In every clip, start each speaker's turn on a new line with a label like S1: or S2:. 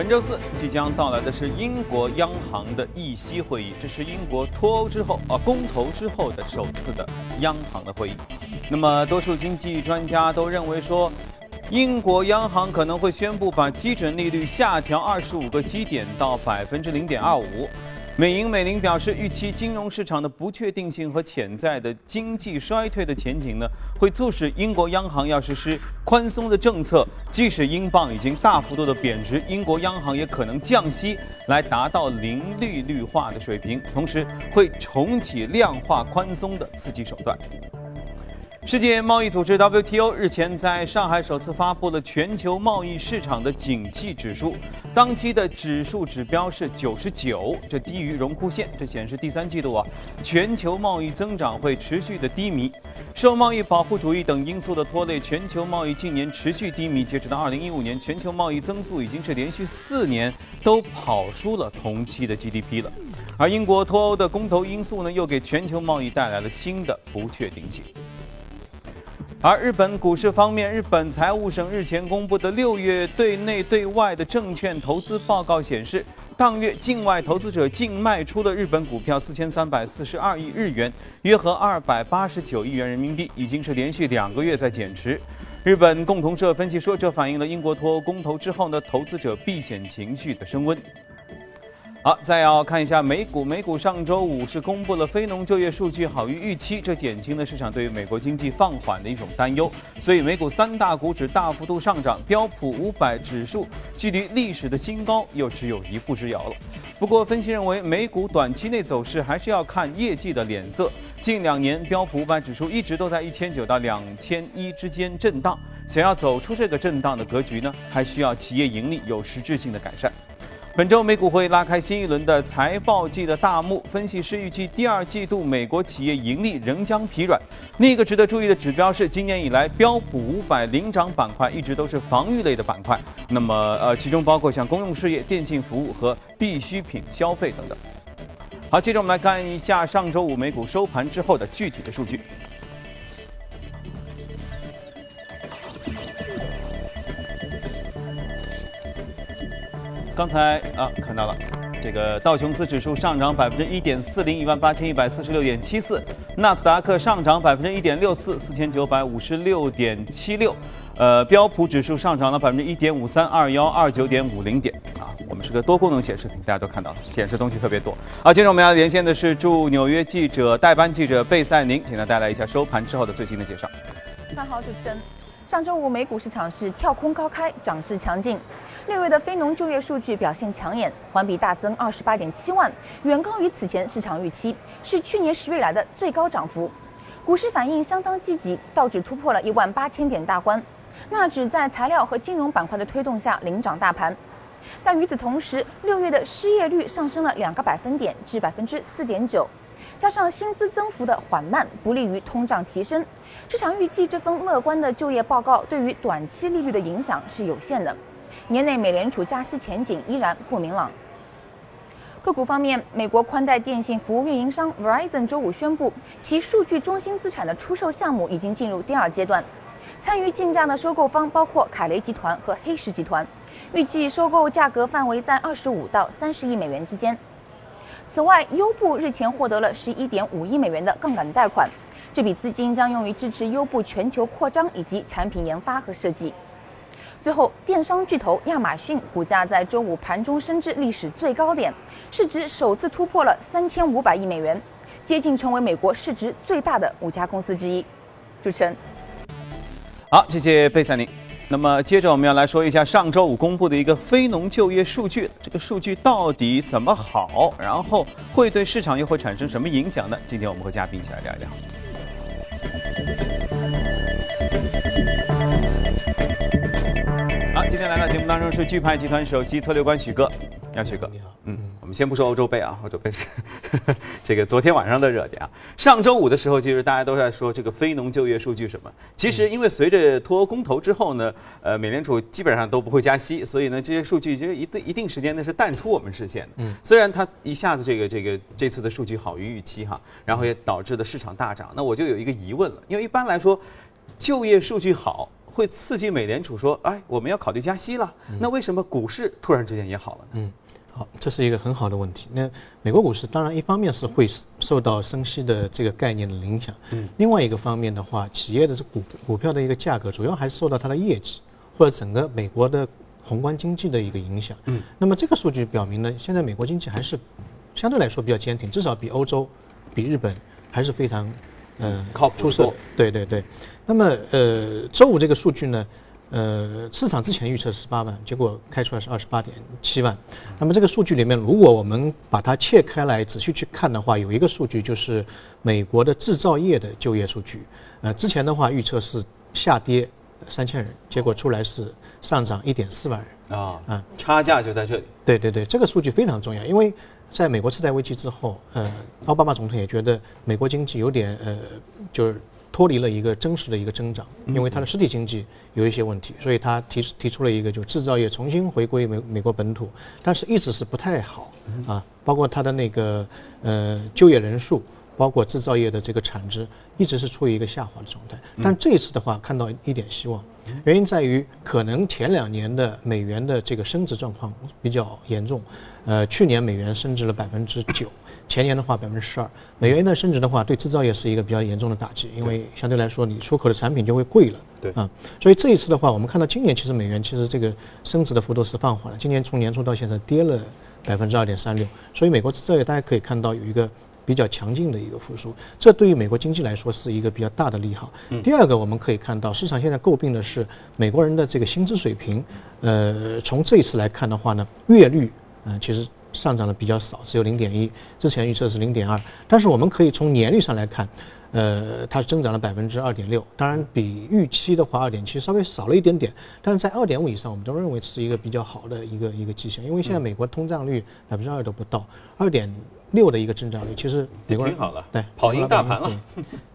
S1: 本周四即将到来的是英国央行的议息会议，这是英国脱欧之后啊公投之后的首次的央行的会议。那么，多数经济专家都认为说，英国央行可能会宣布把基准利率下调二十五个基点到百分之零点二五。美银美林表示，预期金融市场的不确定性和潜在的经济衰退的前景呢，会促使英国央行要实施宽松的政策。即使英镑已经大幅度的贬值，英国央行也可能降息来达到零利率化的水平，同时会重启量化宽松的刺激手段。世界贸易组织 WTO 日前在上海首次发布了全球贸易市场的景气指数，当期的指数指标是九十九，这低于荣枯线，这显示第三季度啊全球贸易增长会持续的低迷。受贸易保护主义等因素的拖累，全球贸易近年持续低迷。截止到二零一五年，全球贸易增速已经是连续四年都跑输了同期的 GDP 了。而英国脱欧的公投因素呢，又给全球贸易带来了新的不确定性。而日本股市方面，日本财务省日前公布的六月对内对外的证券投资报告显示，当月境外投资者净卖出的日本股票四千三百四十二亿日元，约合二百八十九亿元人民币，已经是连续两个月在减持。日本共同社分析说，这反映了英国脱欧公投之后呢，投资者避险情绪的升温。好，再要看一下美股。美股上周五是公布了非农就业数据好于预期，这减轻了市场对于美国经济放缓的一种担忧。所以美股三大股指大幅度上涨，标普五百指数距离历史的新高又只有一步之遥了。不过，分析认为美股短期内走势还是要看业绩的脸色。近两年标普五百指数一直都在一千九到两千一之间震荡，想要走出这个震荡的格局呢，还需要企业盈利有实质性的改善。本周美股会拉开新一轮的财报季的大幕，分析师预计第二季度美国企业盈利仍将疲软。另一个值得注意的指标是，今年以来标普五百领涨板块一直都是防御类的板块，那么呃，其中包括像公用事业、电信服务和必需品消费等等。好，接着我们来看一下上周五美股收盘之后的具体的数据。刚才啊看到了，这个道琼斯指数上涨百分之一点四零，一万八千一百四十六点七四；纳斯达克上涨百分之一点六四，四千九百五十六点七六；呃，标普指数上涨了百分之一点五三，二幺二九点五零点。啊，我们是个多功能显示屏，大家都看到了，显示东西特别多。好，接着我们要连线的是驻纽约记者代班记者贝赛宁，请他带来一下收盘之后的最新的介绍。
S2: 那好，主持人。上周五美股市场是跳空高开，涨势强劲。六月的非农就业数据表现抢眼，环比大增二十八点七万，远高于此前市场预期，是去年十月来的最高涨幅。股市反应相当积极，道指突破了一万八千点大关，纳指在材料和金融板块的推动下领涨大盘。但与此同时，六月的失业率上升了两个百分点至百分之四点九。加上薪资增幅的缓慢，不利于通胀提升。市场预计这份乐观的就业报告对于短期利率的影响是有限的。年内美联储加息前景依然不明朗。个股方面，美国宽带电信服务运营商 Verizon 周五宣布，其数据中心资产的出售项目已经进入第二阶段。参与竞价的收购方包括凯雷集团和黑石集团，预计收购价格范围在二十五到三十亿美元之间。此外，优步日前获得了十一点五亿美元的杠杆贷款，这笔资金将用于支持优步全球扩张以及产品研发和设计。最后，电商巨头亚马逊股价在周五盘中升至历史最高点，市值首次突破了三千五百亿美元，接近成为美国市值最大的五家公司之一。主持人，
S1: 好，谢谢贝赛宁。那么接着我们要来说一下上周五公布的一个非农就业数据，这个数据到底怎么好？然后会对市场又会产生什么影响呢？今天我们和嘉宾一起来聊一聊。好，今天来到节目当中是巨派集团首席策略官许哥，你好，许哥，
S3: 你好，
S1: 嗯。我们先不说欧洲杯啊，欧洲杯是 这个昨天晚上的热点啊。上周五的时候，其实大家都在说这个非农就业数据什么。其实因为随着脱欧公投之后呢，呃，美联储基本上都不会加息，所以呢，这些数据其实一定一定时间呢是淡出我们视线的。嗯，虽然它一下子这个这个这次的数据好于预期哈，然后也导致的市场大涨。那我就有一个疑问了，因为一般来说，就业数据好。会刺激美联储说，哎，我们要考虑加息了。那为什么股市突然之间也好了呢？
S3: 嗯，好，这是一个很好的问题。那美国股市当然一方面是会受到升息的这个概念的影响，嗯，另外一个方面的话，企业的这股股票的一个价格主要还是受到它的业绩或者整个美国的宏观经济的一个影响。嗯，那么这个数据表明呢，现在美国经济还是相对来说比较坚挺，至少比欧洲、比日本还是非常。
S1: 嗯，靠
S3: 出色。对对对，那么呃，周五这个数据呢，呃，市场之前预测十八万，结果开出来是二十八点七万。那么这个数据里面，如果我们把它切开来仔细去看的话，有一个数据就是美国的制造业的就业数据。呃，之前的话预测是下跌三千人，结果出来是上涨一点四万人。
S1: 啊啊，差价就在这里。
S3: 对对对，这个数据非常重要，因为。在美国次贷危机之后，呃，奥巴马总统也觉得美国经济有点呃，就是脱离了一个真实的一个增长，因为它的实体经济有一些问题，所以它提提出了一个就制造业重新回归美美国本土，但是一直是不太好啊，包括它的那个呃就业人数。包括制造业的这个产值一直是处于一个下滑的状态，但这一次的话看到一点希望，原因在于可能前两年的美元的这个升值状况比较严重，呃，去年美元升值了百分之九，前年的话百分之十二，美元的升值的话对制造业是一个比较严重的打击，因为相对来说你出口的产品就会贵了，
S1: 对
S3: 啊，所以这一次的话我们看到今年其实美元其实这个升值的幅度是放缓了，今年从年初到现在跌了百分之二点三六，所以美国制造业大家可以看到有一个。比较强劲的一个复苏，这对于美国经济来说是一个比较大的利好。第二个，我们可以看到市场现在诟病的是美国人的这个薪资水平，呃，从这一次来看的话呢，月率嗯其实上涨的比较少，只有零点一，之前预测是零点二，但是我们可以从年率上来看。呃，它增长了百分之二点六，当然比预期的话二点七稍微少了一点点，但是在二点五以上，我们都认为是一个比较好的一个一个迹象，因为现在美国通胀率百分之二都不到，二点六的一个增长率，其实
S1: 挺好了，
S3: 对，
S1: 跑赢大盘了，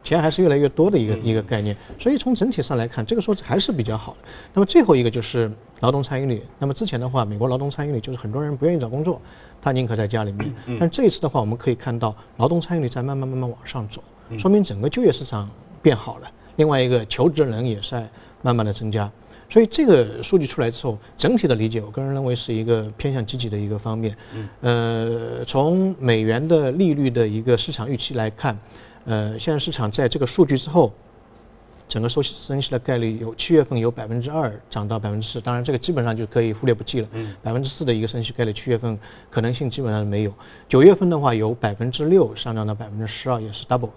S3: 钱还是越来越多的一个一个概念，所以从整体上来看，这个数字还是比较好的。那么最后一个就是劳动参与率，那么之前的话，美国劳动参与率就是很多人不愿意找工作，他宁可在家里面，但这一次的话，我们可以看到劳动参与率在慢慢慢慢往上走。说明整个就业市场变好了，另外一个求职人也在慢慢的增加，所以这个数据出来之后，整体的理解，我个人认为是一个偏向积极的一个方面。呃，从美元的利率的一个市场预期来看，呃，现在市场在这个数据之后，整个收息升息的概率有七月份有百分之二涨到百分之四，当然这个基本上就可以忽略不计了。百分之四的一个升息概率，七月份可能性基本上没有。九月份的话有百分之六上涨到百分之十二，也是 double 了。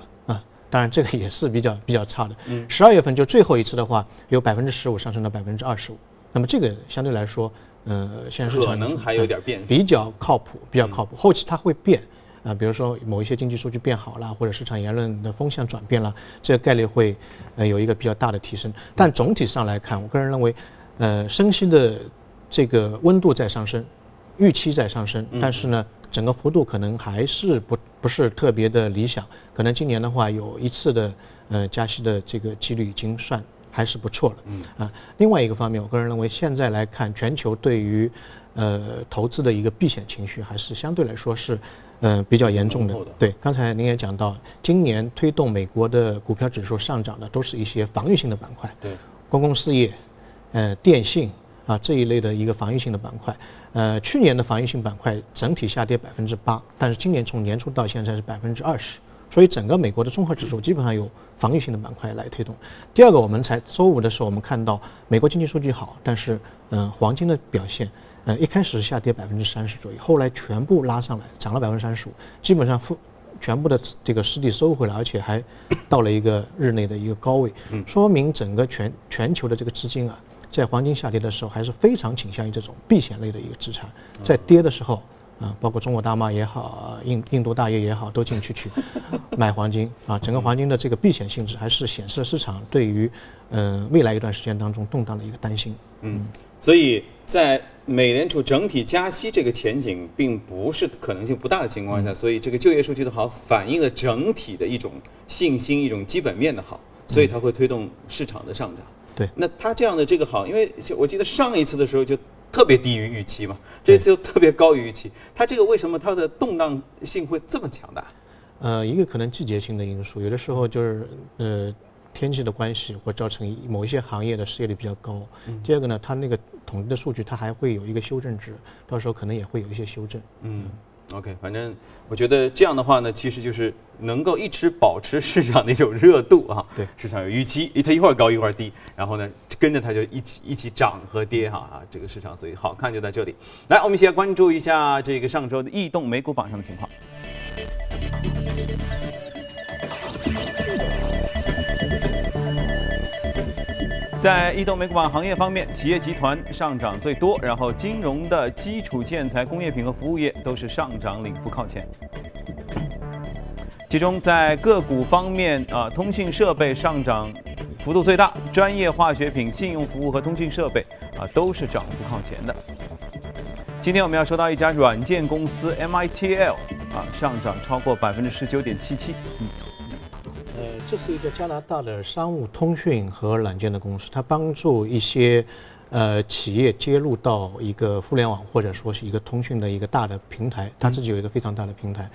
S3: 当然，这个也是比较比较差的。嗯，十二月份就最后一次的话，有百分之十五上升到百分之二十五。那么这个相对来说，呃，现在市场
S1: 可能还有点变，
S3: 比较靠谱，比较靠谱。后期它会变啊，比如说某一些经济数据变好了，或者市场言论的风向转变了，这个概率会呃有一个比较大的提升。但总体上来看，我个人认为，呃，升息的这个温度在上升，预期在上升，但是呢。整个幅度可能还是不不是特别的理想，可能今年的话有一次的呃加息的这个几率已经算还是不错了。嗯啊，另外一个方面，我个人认为现在来看，全球对于呃投资的一个避险情绪还是相对来说是嗯比较严重的。对，刚才您也讲到，今年推动美国的股票指数上涨的都是一些防御性的板块，
S1: 对，
S3: 公共事业，呃电信。啊，这一类的一个防御性的板块，呃，去年的防御性板块整体下跌百分之八，但是今年从年初到现在是百分之二十，所以整个美国的综合指数基本上有防御性的板块来推动。第二个，我们才周五的时候，我们看到美国经济数据好，但是嗯，黄金的表现，呃，一开始是下跌百分之三十左右，后来全部拉上来，涨了百分之三十五，基本上负全部的这个失地收回来，而且还到了一个日内的一个高位，说明整个全全球的这个资金啊。在黄金下跌的时候，还是非常倾向于这种避险类的一个资产。在跌的时候，啊，包括中国大妈也好，印印度大爷也好，都进去去 买黄金啊。整个黄金的这个避险性质，还是显示了市场对于嗯未来一段时间当中动荡的一个担心。
S1: 嗯，所以在美联储整体加息这个前景并不是可能性不大的情况下，所以这个就业数据的好反映了整体的一种信心，一种基本面的好，所以它会推动市场的上涨。
S3: 对，
S1: 那它这样的这个好，因为我记得上一次的时候就特别低于预期嘛，这次又特别高于预期，它这个为什么它的动荡性会这么强大？
S3: 呃，一个可能季节性的因素，有的时候就是呃天气的关系，会造成某一些行业的失业率比较高。第二个呢，它那个统计的数据，它还会有一个修正值，到时候可能也会有一些修正。
S1: 嗯。OK，反正我觉得这样的话呢，其实就是能够一直保持市场的一种热度啊。
S3: 对，
S1: 市场有预期，它一会儿高一会儿低，然后呢跟着它就一起一起涨和跌哈啊，这个市场所以好看就在这里。来，我们一起来关注一下这个上周的异动美股榜上的情况。在移动美股榜行业方面，企业集团上涨最多，然后金融的基础建材、工业品和服务业都是上涨领幅靠前。其中在个股方面啊，通讯设备上涨幅度最大，专业化学品、信用服务和通讯设备啊都是涨幅靠前的。今天我们要说到一家软件公司 MITL 啊，上涨超过百分之十九点七七。
S3: 嗯这是一个加拿大的商务通讯和软件的公司，它帮助一些呃企业接入到一个互联网或者说是一个通讯的一个大的平台，它自己有一个非常大的平台。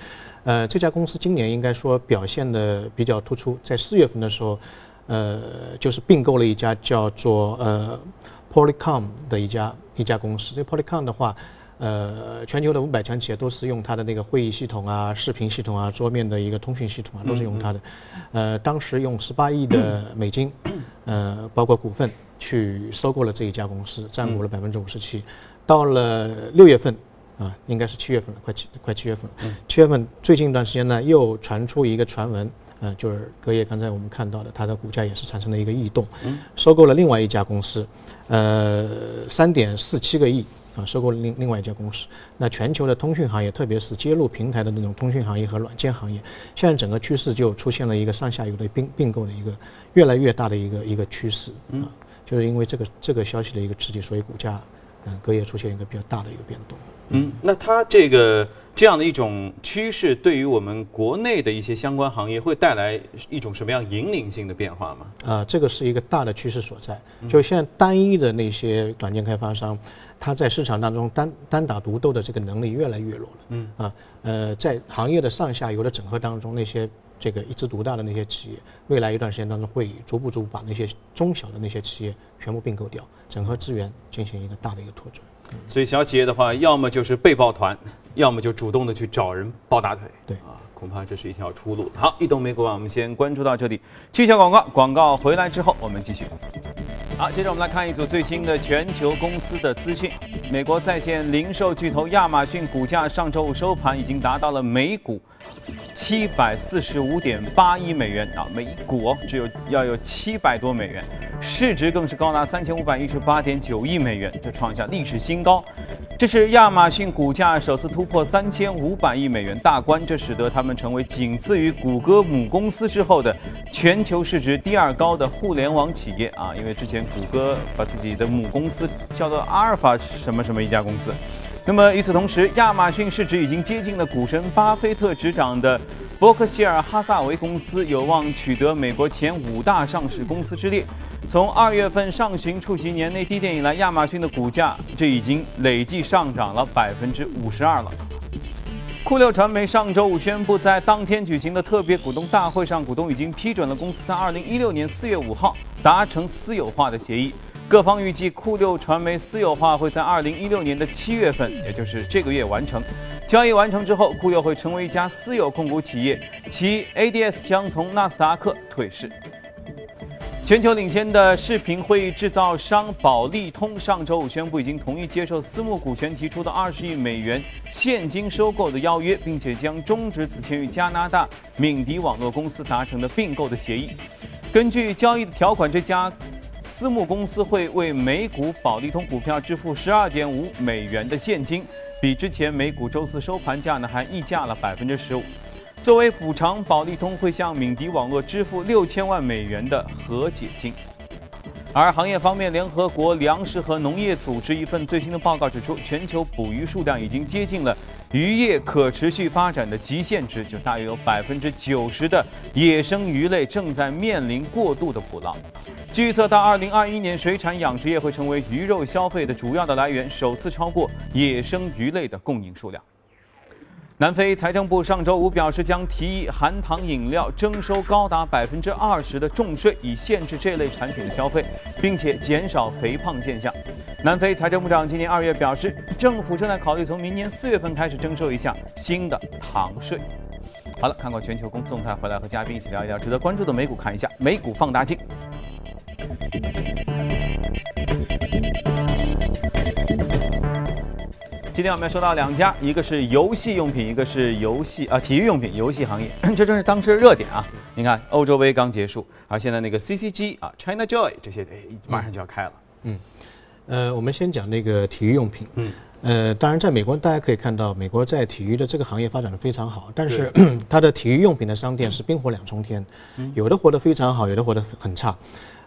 S3: 呃，这家公司今年应该说表现的比较突出，在四月份的时候，呃，就是并购了一家叫做呃 Polycom 的一家一家公司。这 Polycom 的话。呃，全球的五百强企业都是用它的那个会议系统啊、视频系统啊、桌面的一个通讯系统啊，都是用它的。呃，当时用十八亿的美金，呃，包括股份去收购了这一家公司，占股了百分之五十七。到了六月份，啊，应该是七月份了，快七快七月份了。七月份最近一段时间呢，又传出一个传闻，呃，就是隔夜刚才我们看到的，它的股价也是产生了一个异动，收购了另外一家公司，呃，三点四七个亿。啊，收购了另另外一家公司。那全球的通讯行业，特别是接入平台的那种通讯行业和软件行业，现在整个趋势就出现了一个上下游的并并购的一个越来越大的一个一个趋势。啊，就是因为这个这个消息的一个刺激，所以股价嗯隔夜出现一个比较大的一个变动。
S1: 嗯，那它这个。这样的一种趋势，对于我们国内的一些相关行业，会带来一种什么样引领性的变化吗？
S3: 啊，这个是一个大的趋势所在。就现在单一的那些软件开发商，他在市场当中单单打独斗的这个能力越来越弱了。嗯啊，呃，在行业的上下游的整合当中，那些这个一枝独大的那些企业，未来一段时间当中会逐步逐步把那些中小的那些企业全部并购掉，整合资源进行一个大的一个拓展。
S1: 所以小企业的话，要么就是被抱团。要么就主动的去找人抱大腿，
S3: 对
S1: 啊，恐怕这是一条出路。好，一东美股啊，我们先关注到这里，去一下广告，广告回来之后我们继续。好，接着我们来看一组最新的全球公司的资讯。美国在线零售巨头亚马逊股价上周五收盘已经达到了每股。七百四十五点八亿美元啊，每一股只有要有七百多美元，市值更是高达三千五百一十八点九亿美元，这创下历史新高。这是亚马逊股价首次突破三千五百亿美元大关，这使得他们成为仅次于谷歌母公司之后的全球市值第二高的互联网企业啊。因为之前谷歌把自己的母公司叫做阿尔法什么什么一家公司。那么与此同时，亚马逊市值已经接近了股神巴菲特执掌的伯克希尔哈萨维公司，有望取得美国前五大上市公司之列。从二月份上旬触及年内低点以来，亚马逊的股价这已经累计上涨了百分之五十二了。酷六传媒上周五宣布，在当天举行的特别股东大会上，股东已经批准了公司在二零一六年四月五号达成私有化的协议。各方预计酷六传媒私有化会在二零一六年的七月份，也就是这个月完成。交易完成之后，酷六会成为一家私有控股企业，其 ADS 将从纳斯达克退市。全球领先的视频会议制造商宝利通上周五宣布，已经同意接受私募股权提出的二十亿美元现金收购的邀约，并且将终止此前与加拿大敏迪网络公司达成的并购的协议。根据交易的条款，这家。私募公司会为每股保利通股票支付十二点五美元的现金，比之前每股周四收盘价呢还溢价了百分之十五。作为补偿，保利通会向敏迪网络支付六千万美元的和解金。而行业方面，联合国粮食和农业组织一份最新的报告指出，全球捕鱼数量已经接近了渔业可持续发展的极限值，就大约有百分之九十的野生鱼类正在面临过度的捕捞。预测，到二零二一年，水产养殖业会成为鱼肉消费的主要的来源，首次超过野生鱼类的供应数量。南非财政部上周五表示，将提议含糖饮料征收高达百分之二十的重税，以限制这类产品的消费，并且减少肥胖现象。南非财政部长今年二月表示，政府正在考虑从明年四月份开始征收一项新的糖税。好了，看过全球公司动态，回来和嘉宾一起聊一聊值得关注的美股，看一下美股放大镜。今天我们要说到两家，一个是游戏用品，一个是游戏啊体育用品游戏行业，这正是当时的热点啊。你看欧洲杯刚结束，而现在那个 CCG 啊 China Joy 这些，哎，马上就要开了。
S3: 嗯，呃，我们先讲那个体育用品。嗯，呃，当然在美国大家可以看到，美国在体育的这个行业发展的非常好，但是 它的体育用品的商店是冰火两重天，有的活得非常好，有的活得很差。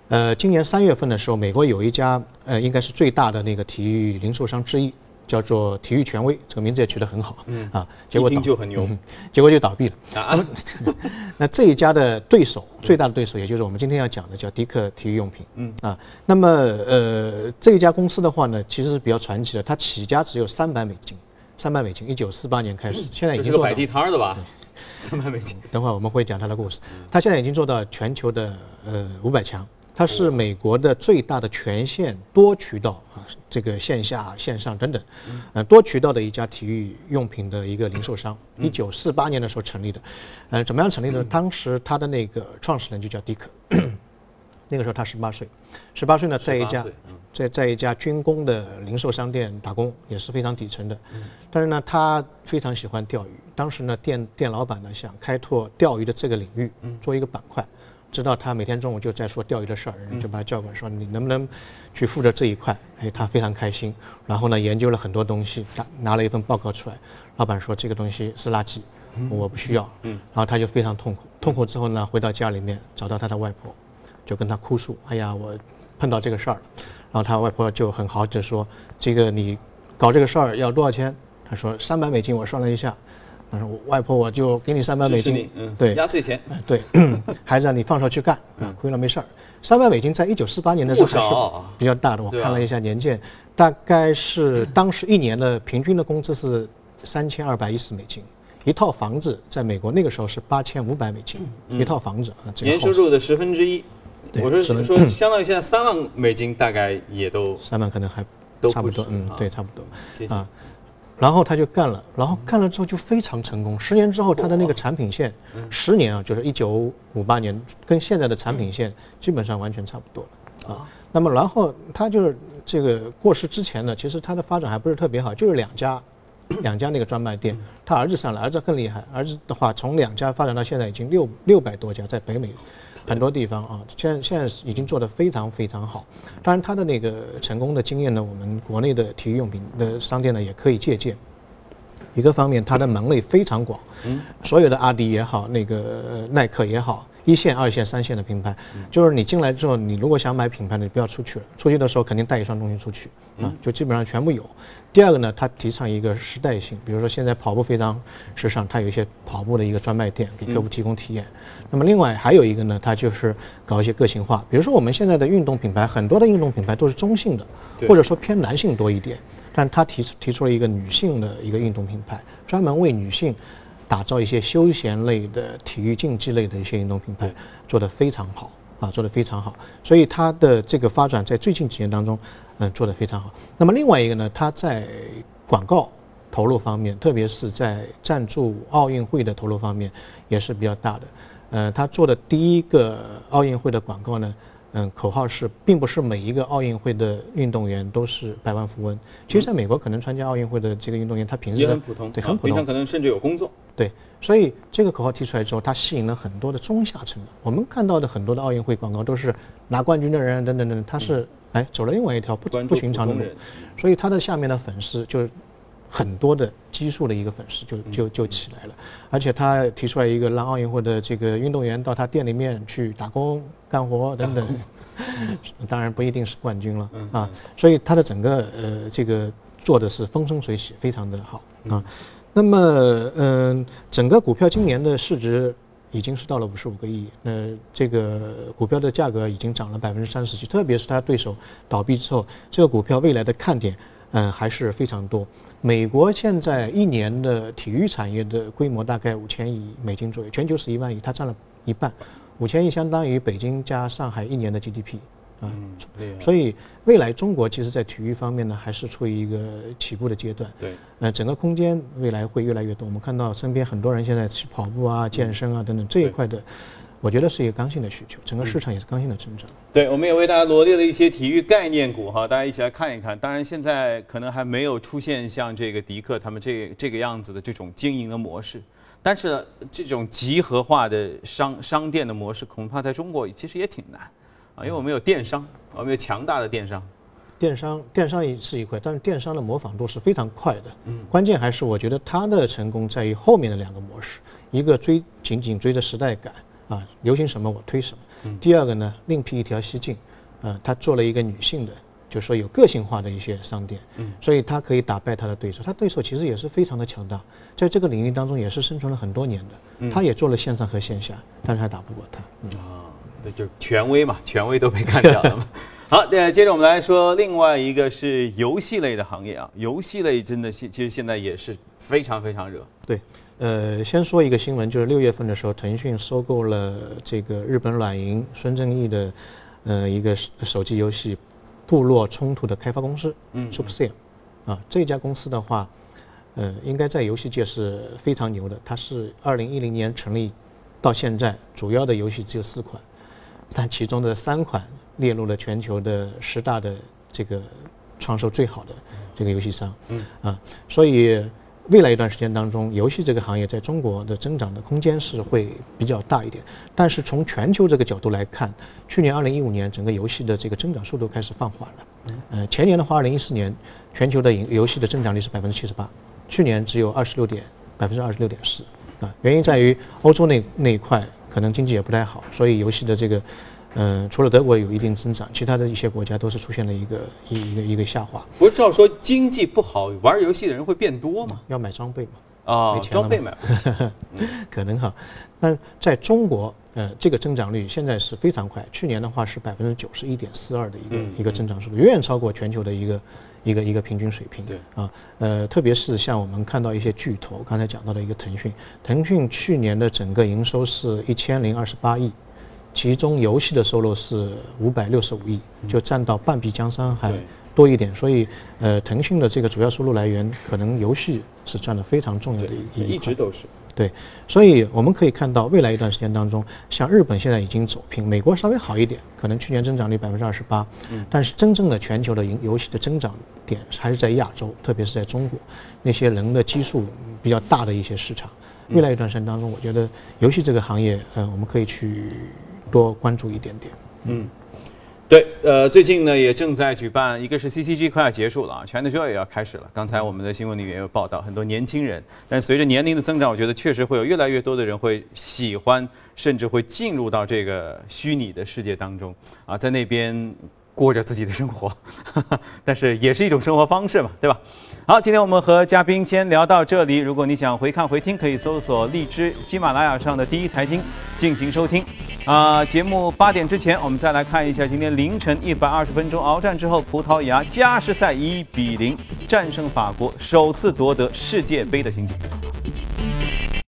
S3: 呃，今年三月份的时候，美国有一家呃，应该是最大的那个体育零售商之一。叫做体育权威，这个名字也取得很好，嗯啊，
S1: 结果就很牛，
S3: 结果就倒闭了啊。那这一家的对手，最大的对手，也就是我们今天要讲的叫迪克体育用品，嗯啊。那么呃，这一家公司的话呢，其实是比较传奇的，它起家只有三百美金，三百美金，一九四八年开始，现在已经做
S1: 摆地摊的吧？三百美金。
S3: 等会儿我们会讲它的故事，它现在已经做到全球的呃五百强。它是美国的最大的全线多渠道啊，这个线下、线上等等，呃，多渠道的一家体育用品的一个零售商。一九四八年的时候成立的，呃，怎么样成立的？当时他的那个创始人就叫迪克，那个时候他十八岁，十八岁呢，在一家在在一家军工的零售商店打工，也是非常底层的。但是呢，他非常喜欢钓鱼。当时呢，店店老板呢想开拓钓鱼的这个领域，做一个板块。知道他每天中午就在说钓鱼的事儿，就把他叫过来，说你能不能去负责这一块？哎，他非常开心。然后呢，研究了很多东西，拿拿了一份报告出来。老板说这个东西是垃圾，我不需要。嗯。然后他就非常痛苦，痛苦之后呢，回到家里面找到他的外婆，就跟他哭诉：“哎呀，我碰到这个事儿了。”然后他外婆就很豪气说：“这个你搞这个事儿要多少钱？”他说：“三百美金。”我算了一下。他说：“外婆，我就给你三百美金，嗯
S1: 对，压岁钱，
S3: 对，孩子，你放手去干，亏了没事儿。三百美金在一九四八年的时候还是比较大的，我看了一下年鉴，大概是当时一年的平均的工资是三千二百一十美金，一套房子在美国那个时候是八千五百美金一套房子，
S1: 年收入的十分之一。我说说，相当于现在三万美金，大概也都
S3: 三万可能还都差不多，嗯，对，差不多啊。”然后他就干了，然后干了之后就非常成功。十年之后，他的那个产品线，十年啊，就是一九五八年，跟现在的产品线基本上完全差不多了啊。那么，然后他就是这个过世之前呢，其实他的发展还不是特别好，就是两家，两家那个专卖店。他儿子上了，儿子更厉害，儿子的话从两家发展到现在已经六六百多家，在北美。很多地方啊，现在现在已经做得非常非常好。当然，他的那个成功的经验呢，我们国内的体育用品的商店呢也可以借鉴。一个方面，它的门类非常广，嗯，所有的阿迪也好，那个耐克也好。一线、二线、三线的品牌，就是你进来之后，你如果想买品牌的，你不要出去了。出去的时候肯定带一双东西出去啊，就基本上全部有。第二个呢，它提倡一个时代性，比如说现在跑步非常时尚，它有一些跑步的一个专卖店给客户提供体验。那么另外还有一个呢，它就是搞一些个性化，比如说我们现在的运动品牌，很多的运动品牌都是中性的，或者说偏男性多一点，但它提出提出了一个女性的一个运动品牌，专门为女性。打造一些休闲类的体育竞技类的一些运动品牌，做得非常好啊，做得非常好。所以它的这个发展在最近几年当中，嗯，做得非常好。那么另外一个呢，它在广告投入方面，特别是在赞助奥运会的投入方面，也是比较大的。呃，它做的第一个奥运会的广告呢。嗯，口号是，并不是每一个奥运会的运动员都是百万富翁。其实，在美国，可能参加奥运会的这个运动员，他平时
S1: 也很普通，
S3: 对，很普通，
S1: 可能甚至有工作。
S3: 对，所以这个口号提出来之后，它吸引了很多的中下层。我们看到的很多的奥运会广告都是拿冠军的人等等等，他是哎走了另外一条不不寻常的路，所以他的下面的粉丝就是很多的基数的一个粉丝就就就起来了。而且他提出来一个让奥运会的这个运动员到他店里面去打工。干活等等，当然不一定是冠军了啊，所以他的整个呃这个做的是风生水起，非常的好啊。那么嗯，整个股票今年的市值已经是到了五十五个亿，那这个股票的价格已经涨了百分之三十七，特别是他对手倒闭之后，这个股票未来的看点嗯，还是非常多。美国现在一年的体育产业的规模大概五千亿美金左右，全球十一万亿，它占了一半，五千亿相当于北京加上海一年的 GDP 啊。所以未来中国其实在体育方面呢，还是处于一个起步的阶段。
S1: 对，
S3: 呃，整个空间未来会越来越多。我们看到身边很多人现在去跑步啊、健身啊等等这一块的。我觉得是一个刚性的需求，整个市场也是刚性的增长。
S1: 对，我们也为大家罗列了一些体育概念股哈，大家一起来看一看。当然，现在可能还没有出现像这个迪克他们这这个样子的这种经营的模式，但是这种集合化的商商店的模式，恐怕在中国其实也挺难啊，因为我们有电商，我们有强大的电商。
S3: 电商，电商也是一块，但是电商的模仿度是非常快的。嗯，关键还是我觉得它的成功在于后面的两个模式，一个追紧紧追着时代感。啊，流行什么我推什么。第二个呢，另辟一条蹊径，呃，他做了一个女性的，就是说有个性化的一些商店，嗯所以他可以打败他的对手。他对手其实也是非常的强大，在这个领域当中也是生存了很多年的。他也做了线上和线下，但是还打不过他。
S1: 啊，对，就权威嘛，权威都被干掉了嘛。好，那，接着我们来说另外一个是游戏类的行业啊，游戏类真的现其实现在也是非常非常热。
S3: 对。呃，先说一个新闻，就是六月份的时候，腾讯收购了这个日本软银孙正义的，呃，一个手机游戏《部落冲突》的开发公司，嗯，Supercell，啊，这家公司的话，呃，应该在游戏界是非常牛的。它是二零一零年成立，到现在主要的游戏只有四款，但其中的三款列入了全球的十大的这个创收最好的这个游戏商，嗯，啊，所以。未来一段时间当中，游戏这个行业在中国的增长的空间是会比较大一点。但是从全球这个角度来看，去年二零一五年整个游戏的这个增长速度开始放缓了。嗯，前年的话，二零一四年全球的游游戏的增长率是百分之七十八，去年只有二十六点百分之二十六点四。啊，原因在于欧洲那那一块可能经济也不太好，所以游戏的这个。嗯，除了德国有一定增长，其他的一些国家都是出现了一个一一个一个下滑。
S1: 不是照说经济不好，玩游戏的人会变多吗？
S3: 要买装备嘛？
S1: 啊，装备买不起，
S3: 可能哈。那在中国，呃，这个增长率现在是非常快。去年的话是百分之九十一点四二的一个一个增长速度，远远超过全球的一个一个一个平均水平。
S1: 对
S3: 啊，呃，特别是像我们看到一些巨头，刚才讲到的一个腾讯，腾讯去年的整个营收是一千零二十八亿。其中游戏的收入是五百六十五亿，就占到半壁江山还多一点，所以呃，腾讯的这个主要收入来源可能游戏是占了非常重要的一
S1: 一直都是。
S3: 对，所以我们可以看到未来一段时间当中，像日本现在已经走平，美国稍微好一点，可能去年增长率百分之二十八，但是真正的全球的游游戏的增长点还是在亚洲，特别是在中国那些人的基数比较大的一些市场，未来一段时间当中，我觉得游戏这个行业，呃，我们可以去。多关注一点点。
S1: 嗯，对，呃，最近呢也正在举办，一个是 CCG 快要结束了啊，China Joy 也要开始了。刚才我们的新闻里面有报道，很多年轻人，但随着年龄的增长，我觉得确实会有越来越多的人会喜欢，甚至会进入到这个虚拟的世界当中啊，在那边。过着自己的生活，但是也是一种生活方式嘛，对吧？好，今天我们和嘉宾先聊到这里。如果你想回看回听，可以搜索荔枝、喜马拉雅上的第一财经进行收听。啊，节目八点之前，我们再来看一下今天凌晨一百二十分钟鏖战之后，葡萄牙加时赛一比零战胜法国，首次夺得世界杯的情景。